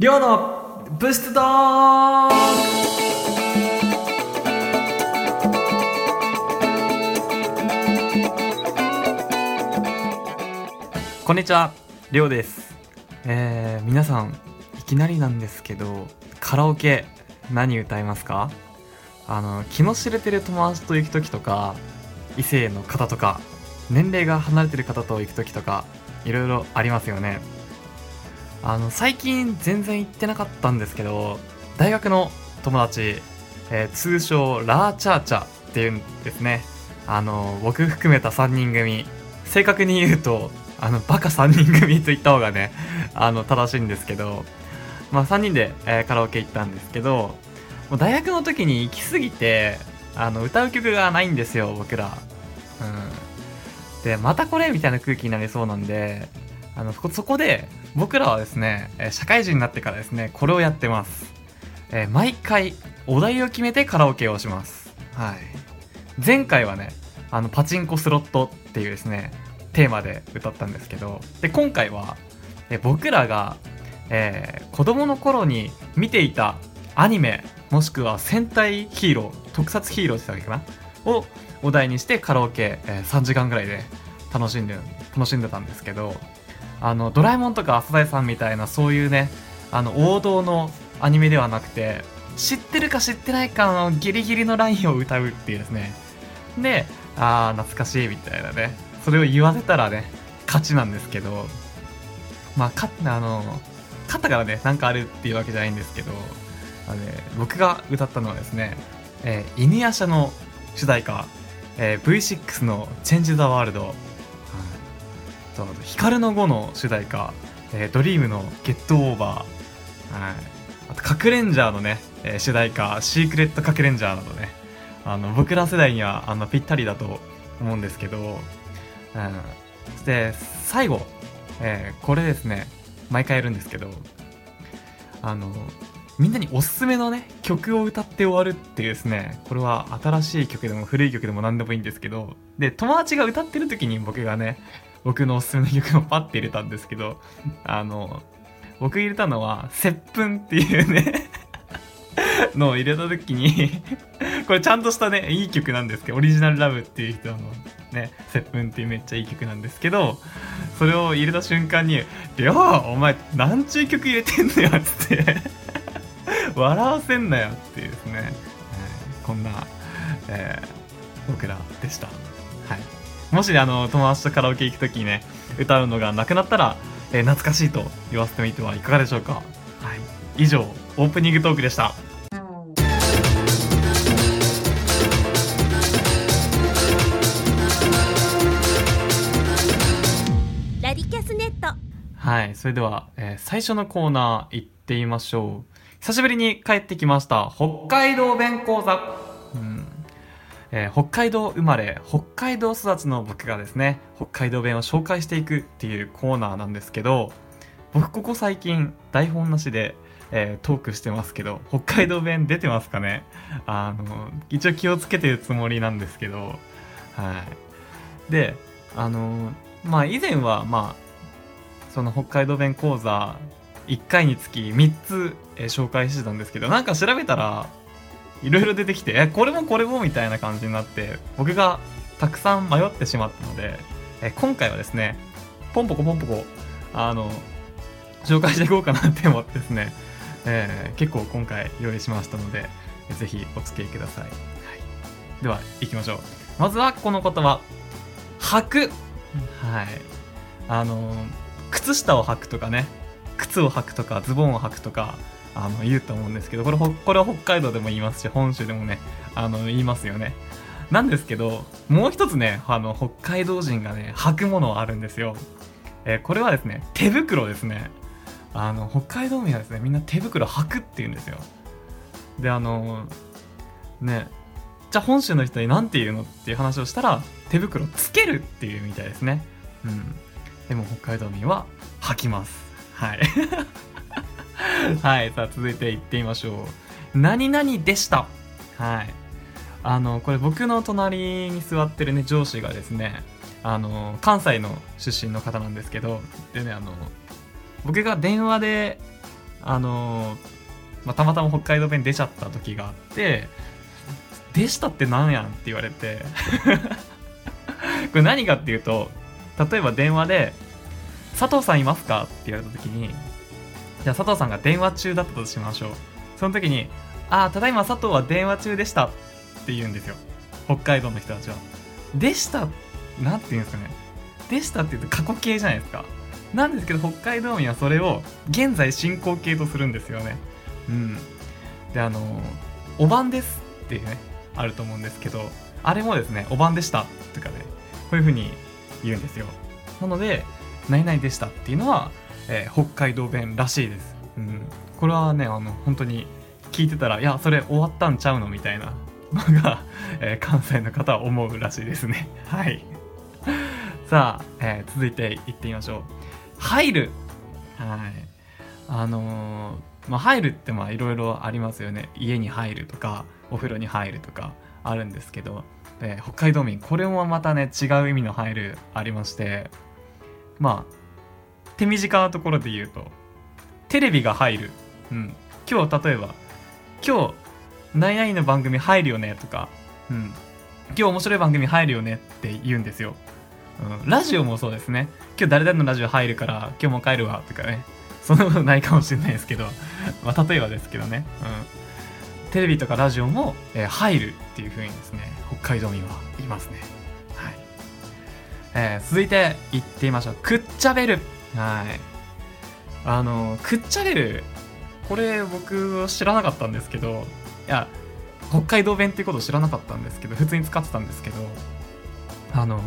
りょうのブーストドーこんにちは、りょうです。えー、皆さん、いきなりなんですけど、カラオケ、何歌いますか？あの、気の知れてる友達と行くときとか、異性の方とか、年齢が離れてる方と行くときとか、いろいろありますよね。あの最近全然行ってなかったんですけど大学の友達、えー通称ラーチャーチャっていうんですね。あの僕含めた3人組。正確に言うとあのバカ3人組と言った方がねあの正しいんですけどまあ3人で、えーカラオケ行ったんですけどもう大学の時に行き過ぎてあの歌う曲がないんですよ僕ら。うん。でまたこれみたいな空気になりそうなんであのそこで僕らはですね社会人になってからですねこれをやってます、えー毎回お題を決めてカラオケをします。はい。前回はねあのパチンコスロットっていうですねテーマで歌ったんですけどで今回はえ僕らが、えー子供の頃に見ていたアニメもしくは戦隊ヒーロー特撮ヒーローって言ったらいいかな？をお題にしてカラオケ、えー3時間ぐらいで楽しんで楽しんでたんですけどあのドラえもんとか朝田さんみたいなそういうねあの王道のアニメではなくて知ってるか知ってないかのギリギリのラインを歌うっていうですね。であー懐かしいみたいなね。それを言わせたらね勝ちなんですけどまあ勝あの勝ったからねなんかあるっていうわけじゃないんですけどあの、ね、僕が歌ったのはですね、えー犬夜叉の主題歌、えー V6 の「Change the World」はいとあと光の碁の主題歌、えードリームのゲットオーバー、はい、あと、かくレンジャーのね、えー主題歌、シークレットかくレンジャーなどね、あの、僕ら世代には、あの、ぴったりだと思うんですけど、うん。そして、最後、えーこれですね、毎回やるんですけど、あの、みんなにおすすめのね、曲を歌って終わるっていうですね、これは新しい曲でも古い曲でも何でもいいんですけど、で、友達が歌ってる時に僕がね、僕のおすすめの曲をパッて入れたんですけど、あの、僕入れたのは、接吻っていうね、のを入れた時に、これちゃんとしたね、いい曲なんですけど、オリジナルラブっていう人のね、接吻っていうめっちゃいい曲なんですけど、それを入れた瞬間に、りょう、お前、なんちゅう曲入れてんのよ、つって、笑わせんなよっていうですね、はいこんな、えー僕らでした。はい。もしあの友達とカラオケ行くときにね歌うのがなくなったら、えー懐かしいと言わせてみてはいかがでしょうか。はい。以上オープニングトークでした。ラディキャスネット。はい。それでは、えー最初のコーナー行ってみましょう。久しぶりに帰ってきました北海道弁講座。うんえー北海道生まれ北海道育ちの僕がですね北海道弁を紹介していくっていうコーナーなんですけど僕ここ最近台本なしで、えートークしてますけど北海道弁出てますかね？あの一応気をつけてるつもりなんですけどはい。であのまあ以前はまあその北海道弁講座1回につき3つ、えー紹介してたんですけどなんか調べたらいろいろ出てきてえこれもこれもみたいな感じになって僕がたくさん迷ってしまったので、え今回はですねポンポコポンポコあの紹介していこうかなって思ってですね、えー結構今回用意しましたのでえぜひお付き合いください、はい、では行きましょう。まずはこの言葉。履く。はい。あの靴下を履くとかね靴を履くとかズボンを履くとかあの言うと思うんですけどこれこれは北海道でも言いますし本州でもねあの言いますよね。なんですけどもう一つねあの北海道人がね履くものあるんですよ、えーこれはですね手袋ですね。あの北海道民はですねみんな手袋履くって言うんですよ。であのねじゃあ本州の人に何て言うのっていう話をしたら手袋つけるっていうみたいですね。うん。でも北海道民は履きます。はい。はいさあ続いていってみましょう。何々でした。はい。あのこれ僕の隣に座ってるね上司がですねあの関西の出身の方なんですけどでねあの僕が電話であのまあ、たまたま北海道弁出ちゃった時があって「でしたってなんやん」って言われて これ何かっていうと例えば電話で「佐藤さんいますか?」って言われた時にじゃあ佐藤さんが電話中だったとしましょう。その時に「ああただいま佐藤は電話中でした」って言うんですよ。北海道の人たちは「でした」なんて言うんですかね「でした」って言うと過去形じゃないですか。なんですけど北海道民はそれを現在進行形とするんですよね。うん。であの「おばんです」っていうねあると思うんですけどあれもですね「おばんでした」とか、ね、こういう風に言うんですよ。なので「何々でした」っていうのは、えー、北海道弁らしいです、うん、これはねあの本当に聞いてたら「いやそれ終わったんちゃうの?」みたいなのが、えー、関西の方は思うらしいですね。はい。さあ、えー、続いていってみましょう。入る。はい。あのー、まあ、入るってまあいろいろありますよね。家に入るとかお風呂に入るとかあるんですけど、えー、北海道民これもまたね違う意味の入るありましてまあ手短なところで言うとテレビが入る、うん、今日例えば今日何々の番組入るよねとか、うん、今日面白い番組入るよねって言うんですよ、うん、ラジオもそうですね。今日誰々のラジオ入るから今日も帰るわとかね。そんなことないかもしれないですけど、まあ、例えばですけどね、うん、テレビとかラジオも、えー、入るっていう風にですね。北海道民は言いますね。はい、えー、続いていってみましょう。くっちゃべる。はい。あのくっちゃべる。これ僕知らなかったんですけどいや北海道弁っていうこと知らなかったんですけど普通に使ってたんですけどあの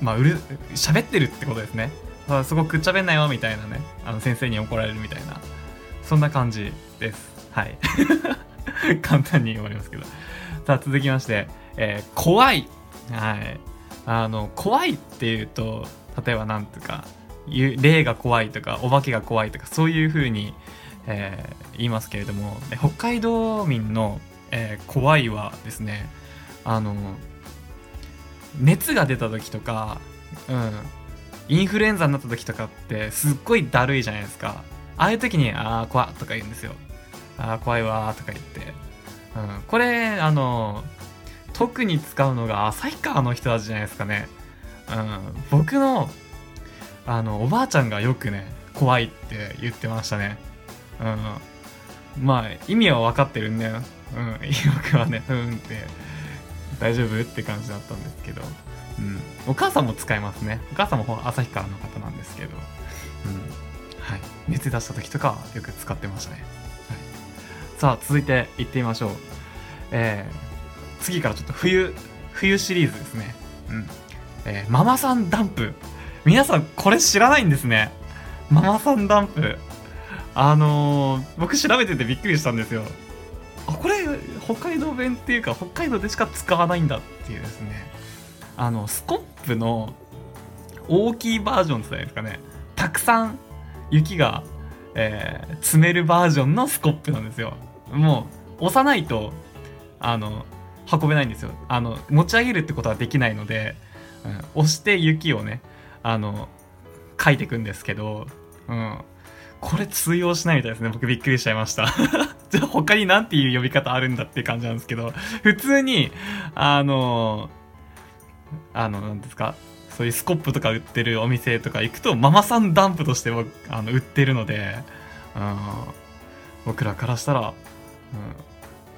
まあうる喋ってるってことですね。あそこくっちゃべんなよみたいなね。あの先生に怒られるみたいな。そんな感じです。はい。簡単に終わりますけど。さあ続きまして、えー、怖い。はい。あの怖いっていうと例えば何ていうか霊が怖いとかお化けが怖いとかそういう風に、えー、言いますけれども北海道民の、えー、怖いはですねあの熱が出た時とか、うん、インフルエンザになった時とかってすっごいだるいじゃないですか。ああいう時に「ああ怖っ」とか言うんですよ「ああ怖いわ」とか言って、うん、これあの特に使うのが旭川の人たちじゃないですかね、うん、僕のあのおばあちゃんがよくね怖いって言ってましたね。うん。まあ意味は分かってるんだよ。うん。僕はねうんって。大丈夫って感じだったんですけど。うん、お母さんも使いますね。お母さんも旭川の方なんですけど、うん。はい、熱出した時とかはよく使ってましたね、はい、さあ続いていってみましょう、えー、次からちょっと冬冬シリーズですね、うん。えー、ママさんダンプ。皆さんこれ知らないんですね。ママさんダンプ。あのー、僕調べててびっくりしたんですよ。あこれ北海道弁っていうか北海道でしか使わないんだっていうですね。あのスコップの大きいバージョンって言ったらいいですかね。たくさん雪が、えー、積めるバージョンのスコップなんですよ。もう押さないとあの運べないんですよ。あの持ち上げるってことはできないので、うん、押して雪をねあの書いていくんですけど、うん、これ通用しないみたいですね。僕びっくりしちゃいました。じゃあ他に何ていう呼び方あるんだっていう感じなんですけど普通にあのあの、なんですか、そういうスコップとか売ってるお店とか行くと、ママさんダンプとしてもあの売ってるので、うん、僕らからしたら、うん、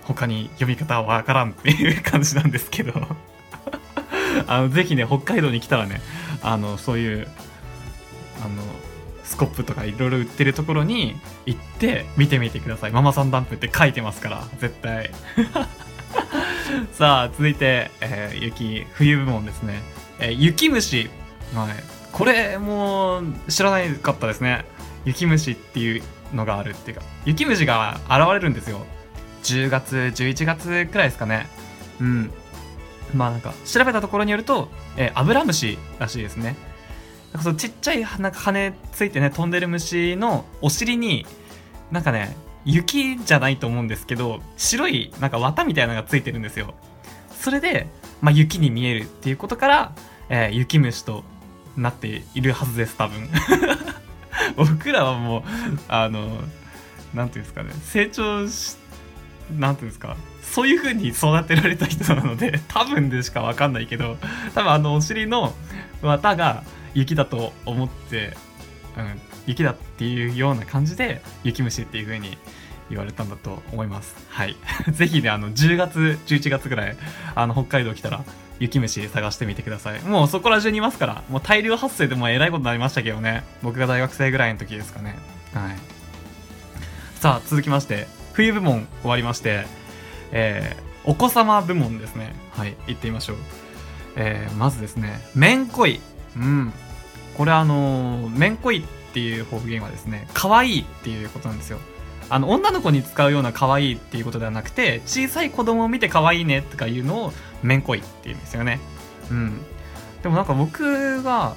他に読み方はわからんっていう感じなんですけど。あの、ぜひね、北海道に来たらね、あの、そういう、あの、スコップとかいろいろ売ってるところに行って見てみてください。ママさんダンプって書いてますから、絶対。さあ続いて、えー、雪冬部門ですね、えー、雪虫、はい、これも知らないかったですね。雪虫っていうのがあるっていうか。雪虫が現れるんですよ。10月11月くらいですかね。うん。まあなんか調べたところによると、えー、アブラムシらしいですね。なんかそのちっちゃいなんか羽ついてね飛んでる虫のお尻になんかね雪じゃないと思うんですけど白いなんか綿みたいなのがついてるんですよ。それで、まあ、雪に見えるっていうことから、えー、雪虫となっているはずです多分。僕らはもうあのなんていうんですかね成長しなんていうんですかそういう風に育てられた人なので 多分でしか分かんないけど多分あのお尻の綿が雪だと思って、うん、雪だっていうような感じで雪虫っていう風に言われたんだと思います。はい。ぜひねあの10月11月ぐらいあの北海道来たら雪虫探してみてください。もうそこら中にいますからもう大量発生でもえらいことになりましたけどね。僕が大学生ぐらいの時ですかね。はい。さあ続きまして冬部門終わりましてえーお子様部門ですね。はい。行ってみましょう。えーまずですねめんこいうん。これあのーめんこいっていう方言はですね可愛いっていうことなんですよ。あの女の子に使うような可愛いっていうことではなくて小さい子供を見て可愛いねとかいうのをめんこいっていうんですよね。うん。でもなんか僕が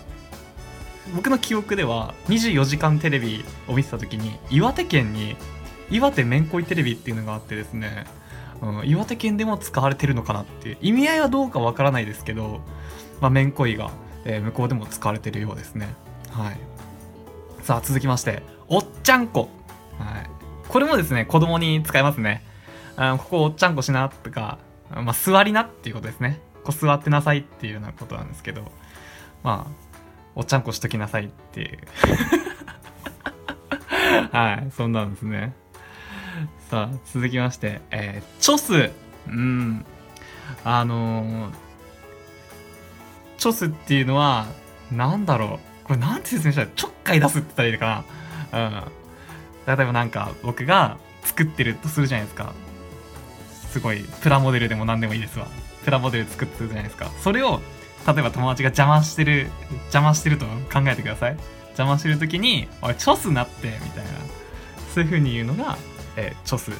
僕の記憶では24時間テレビを見てた時に岩手県に岩手めんこいテレビっていうのがあってですね、うん、岩手県でも使われてるのかなっていう意味合いはどうかわからないですけど、まあ、めんこいが、えー向こうでも使われてるようですね。はい。さあ続きましておっちゃんこ。はい。これもですね子供に使えますね。あここおっちゃんこしなとか、まあ、座りなっていうことですね。こう座ってなさいっていうようなことなんですけどまあおっちゃんこしときなさいっていう。はいそんなんですね。さあ続きましてえー、チョス。うん。あのー、チョスっていうのはなんだろう。これなんて説明したらちょっかい出すって言ったらいいのかな。うん。例えばなんか僕が作ってるとするじゃないですか。すごいプラモデルでも何でもいいですわ。プラモデル作ってるじゃないですか。それを例えば友達が邪魔してる邪魔してると考えてください。邪魔してる時に「おいチョスなって」みたいな。そういう風に言うのが、えーチョスっ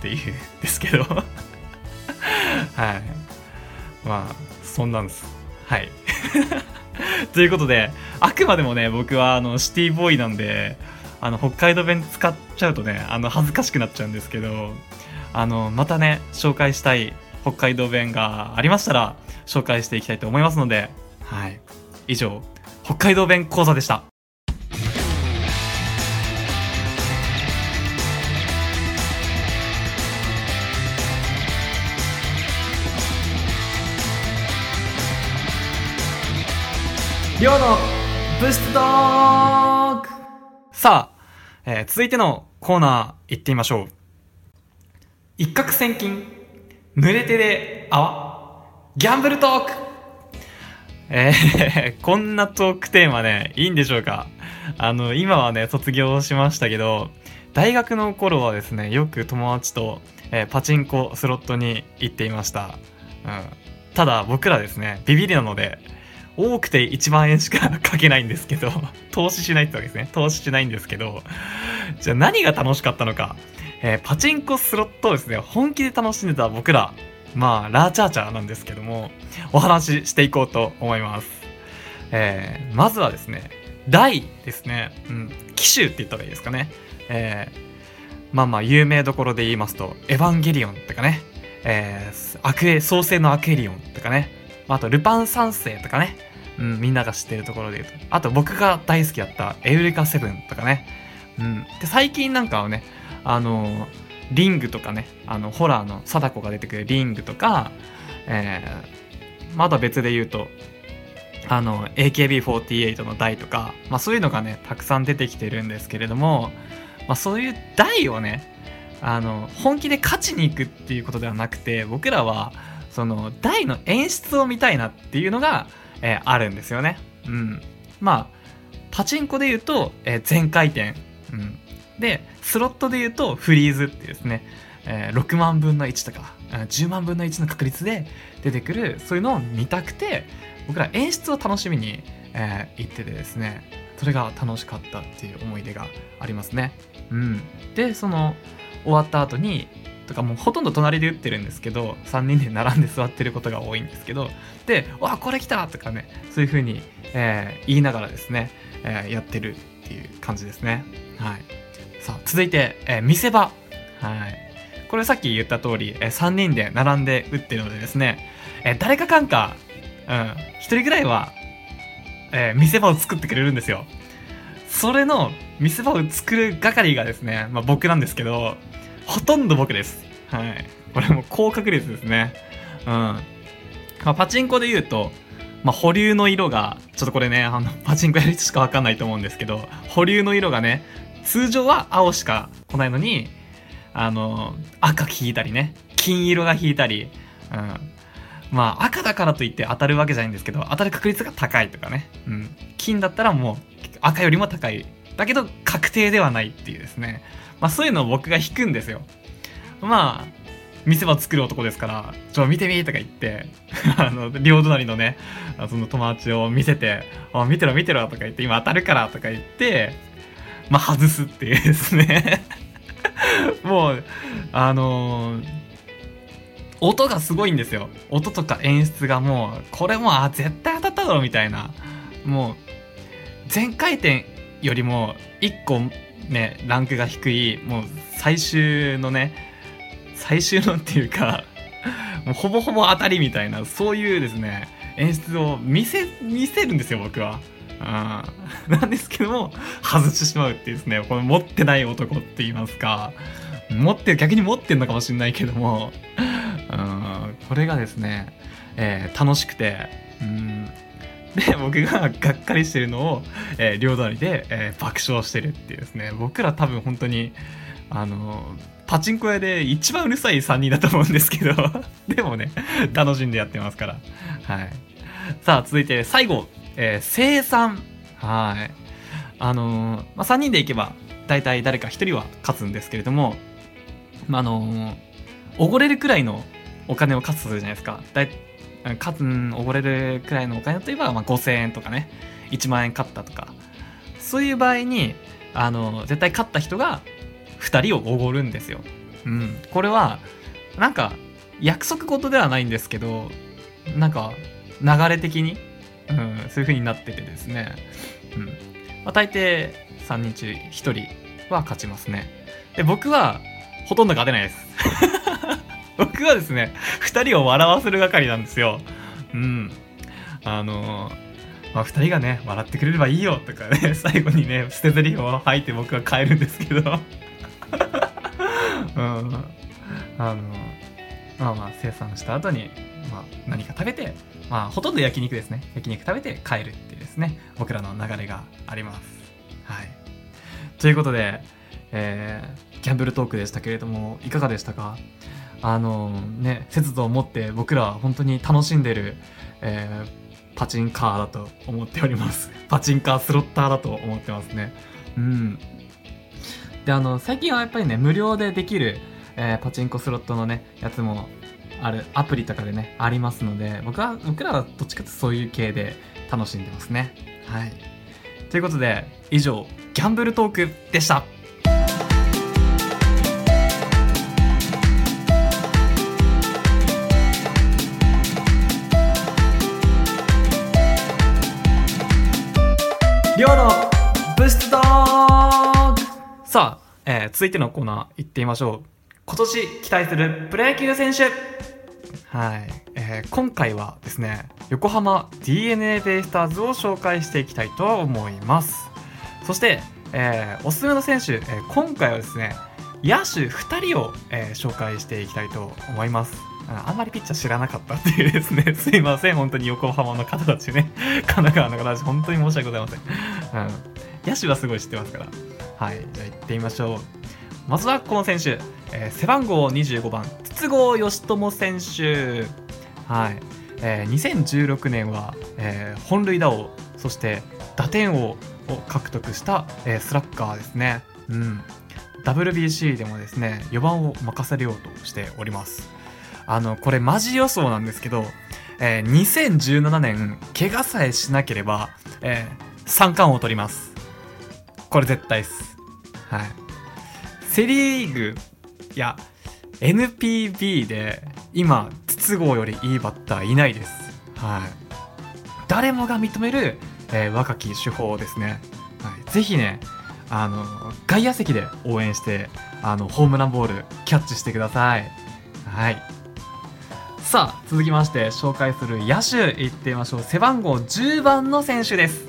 ていうんですけど。はい。まあそんなんです。はい。ということであくまでもね僕はあのシティボーイなんであの北海道弁使っちゃうとねあの恥ずかしくなっちゃうんですけどあのまたね紹介したい北海道弁がありましたら紹介していきたいと思いますのではい。以上北海道弁講座でした。りょうのブストークさあ、えー続いてのコーナー行ってみましょう。一攫千金、濡れ手で泡、ギャンブルトークえー こんなトークテーマね、いいんでしょうか？あの、今はね、卒業しましたけど、大学の頃はですね、よく友達と、えーパチンコ、スロットに行っていました。うん。ただ、僕らですね、ビビりなので、多くて1万円しかかけないんですけど、投資しないってわけですね。投資しないんですけど、じゃあ何が楽しかったのか。えーパチンコスロットをですね、本気で楽しんでた僕ら、まあ、ラーチャーチャーなんですけども、お話ししていこうと思います。えーまずはですね、大ですね、うん、機種って言った方がいいですかね。えーまあまあ、有名どころで言いますと、エヴァンゲリオンとかね、えー、アクエ、創世のアクエリオンとかね、まああと、ルパン三世とかね、うん、みんなが知ってるところで言うと。あと僕が大好きだったエウレカセブンとかね。うん。で、最近なんかはね、あのリングとかね、あの、ホラーの貞子が出てくるリングとか、えー、まだ別で言うと、あの、AKB48 の台とか、まあそういうのがね、たくさん出てきてるんですけれども、まあそういう台をね、あの、本気で勝ちに行くっていうことではなくて、僕らは、その、台の演出を見たいなっていうのが、えーあるんですよね。うん。まあ、パチンコで言うと、えー全回転。うん。で、スロットで言うと、フリーズっていうですね、えー6万分の1とか、10万分の1の確率で出てくる、そういうのを見たくて、僕ら演出を楽しみに、えー行っててですね、それが楽しかったっていう思い出がありますね。うん。で、その、終わった後に、とかもうほとんど隣で打ってるんですけど、3人で並んで座ってることが多いんですけど、で、わ、これ来たとかね、そういう風に、えー言いながらですね、えーやってるっていう感じですね。はい。さあ、続いて、えー見せ場。はい。これさっき言った通り、え3人で並んで打ってるのでですね、えー誰かかんか、うん、1人ぐらいは、え見せ場を作ってくれるんですよ。それの見せ場を作る係がですね、まあ、僕なんですけどほとんど僕です。はい。これも高確率ですね。うん、まあ、パチンコで言うとまあ、保留の色がちょっとこれねあのパチンコやる人しか分かんないと思うんですけど保留の色がね通常は青しか来ないのにあの赤引いたりね金色が引いたり、うん、まあ赤だからといって当たるわけじゃないんですけど当たる確率が高いとかね、うん、金だったらもう赤よりも高い。だけど確定ではないっていうですね。まあそういうのを僕が引くんですよまあ見せ場作る男ですから、ちょ、見てみとか言って、あの、両隣のね、その友達を見せて、あ、見てろ見てろとか言って、今当たるからとか言って、まあ、外すっていうですね もう、あのー、音がすごいんですよ。音とか演出がもう、これもう、あ、絶対当たっただろみたいな。もう、全回転よりも、1個ね、ランクが低い、もう、最終のね、最終のっていうか もうほぼほぼ当たりみたいなそういうですね演出を見せ見せるんですよ僕は。あ なんですけども外してしまうっていうですねこの持ってない男って言いますか持って逆に持ってるのかもしれないけども うんこれがですね、えー、楽しくてうんで僕ががっかりしてるのを、えー、両隣で、えー、爆笑してるっていうですね僕ら多分本当にあのパチンコ屋で一番うるさい3人だと思うんですけど でもね、楽しんでやってますから。はい。さあ、続いて最後、えー、生産。はい。あのー、まあ、3人で行けば、大体誰か1人は勝つんですけれども、まあ、あのー、ごれるくらいのお金を勝つじゃないですか。だい勝つ、おごれるくらいのお金といえば、まあ、5000円とかね、1万円勝ったとか、そういう場合に、あの絶対勝った人が2人をおごるんですよ。うん。これは、なんか、約束事ではないんですけど、なんか、流れ的に、うん、そういう風になっててですね。うん。まあ、大抵、3人中1人は勝ちますね。で、僕は、ほとんど勝てないです。僕はですね、2人を笑わせる係なんですよ。うん。あのまあ、2人がね、笑ってくれればいいよとかね、最後にね、捨て台詞を吐いて僕は帰るんですけど。うん、あのまあまあ生産した後に、まあ、何か食べて、まあ、ほとんど焼肉ですね。焼肉食べて帰るっていうですね僕らの流れがあります。はい。ということで、えー、ギャンブルトークでしたけれどもいかがでしたか？あのね節度を持って僕らは本当に楽しんでる、えー、パチンカーだと思っております。パチンカースロッターだと思ってますね。うん。であの最近はやっぱりね無料でできる、えー、パチンコスロットのねやつもあるアプリとかでねありますので僕は僕らはどっちかというとそういう系で楽しんでますね。はい。ということで以上ギャンブルトークでした。続いてのコーナー行ってみましょう。今年期待するプロ野球選手はい、えー、今回はですね、横浜 DNA ベイスターズを紹介していきたいと思います。そして、えー、おすすめの選手、えー、今回はですね、野手2人を、え、紹介していきたいと思います。あんまりピッチャー知らなかったっていうですね、すいません、本当に横浜の方たちね、神奈川の方たち、本当に申し訳ございません。うん、野手はすごい知ってますから。はい、じゃあ行ってみましょう。まずはこの選手、えー、背番号25番、筒香義友選手。はい、えー、2016年は、えー、本塁打王、そして打点王を獲得した、えー、スラッガーですね。うん。WBC でもですね、4番を任せようとしております。あの、これマジ予想なんですけど、えー、2017年、怪我さえしなければ、えー、三冠王を取ります。これ絶対です。はい。セリーグ、や、NPB で今、筒香よりいいバッターいないです。はい。誰もが認める、えー、若き手法ですね。はい。ぜひね、あの、外野席で応援して、あの、ホームランボールキャッチしてください。はい。さあ、続きまして紹介する野手いってみましょう。背番号10番の選手です。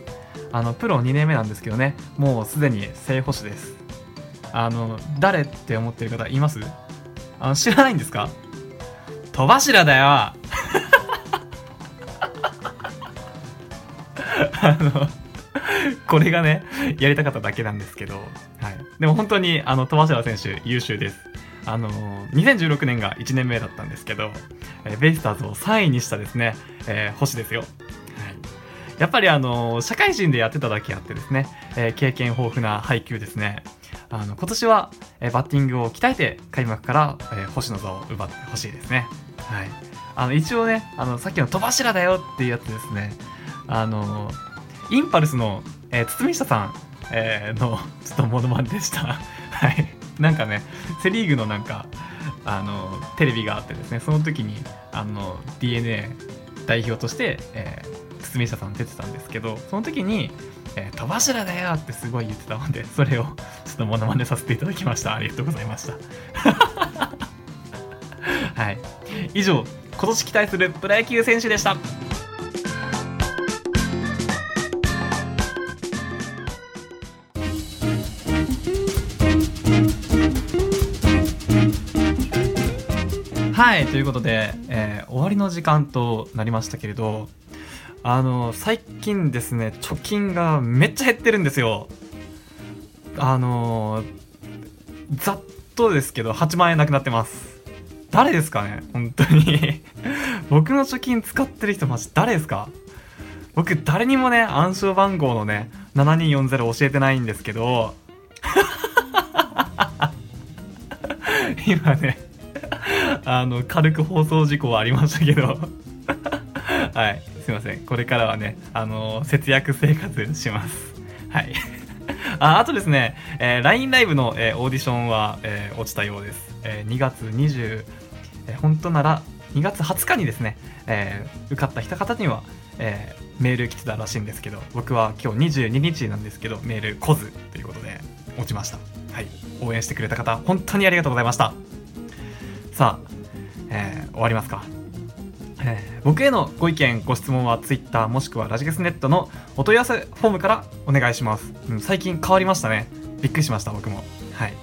あのプロ2年目なんですけどねもうすでに正捕手ですあの誰って思ってる方います？あの知らないんですか？戸柱だよ。あのこれがねやりたかっただけなんですけど、はい、でも本当にあの戸柱選手優秀です。あの2016年が1年目だったんですけど、えーベイスターズを3位にしたですね、えー星ですよ、はい、やっぱりあの社会人でやってただけあってですね、えー経験豊富な配球ですね。あの今年は、えバッティングを鍛えて開幕から、え星の座を奪ってほしいですね。はい。あの一応ねあのさっきの戸柱だよっていうやつですね。あのインパルスの、えー堤下さん、えーのちょっとモノマネでした。はい。なんかねセ・リーグのなんかあのテレビがあってですねその時にあの d n a 代表として、えー堤下さん出てたんですけどその時に「えー戸柱だよ!」ってすごい言ってたのでそれをちょっとモノマネさせていただきました。ありがとうございました。はい。以上今年期待するプロ野球選手でした。はい。ということで、えー終わりの時間となりましたけれどあの最近ですね貯金がめっちゃ減ってるんですよ。あのざっとですけど8万円なくなってます。誰ですかね？本当に。僕の貯金使ってる人マジ誰ですか？僕誰にもね暗証番号のね7240教えてないんですけど。今ねあの軽く放送事故はありましたけど。はい。すいません。これからはねあの節約生活します。はい。ああとですね、えー LINE ライブの、えーオーディションは、えー落ちたようです、えー2月20、えー本当なら2月20日にですね、えー受かった人方には、えーメール来てたらしいんですけど僕は今日22日なんですけどメール来ずということで落ちました。はい。応援してくれた方本当にありがとうございました。さあ、えー終わりますか。え僕へのご意見ご質問は Twitter もしくはラジゲスネットのお問い合わせフォームからお願いします、うん、最近変わりましたね。びっくりしました僕も。はい。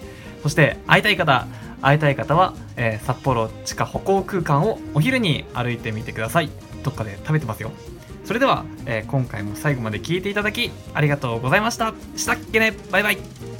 そして会いたい方会いたい方は、えー札幌地下歩行空間をお昼に歩いてみてください。どっかで食べてますよ。それでは、えー今回も最後まで聞いていただきありがとうございました。したっけね。バイバイ。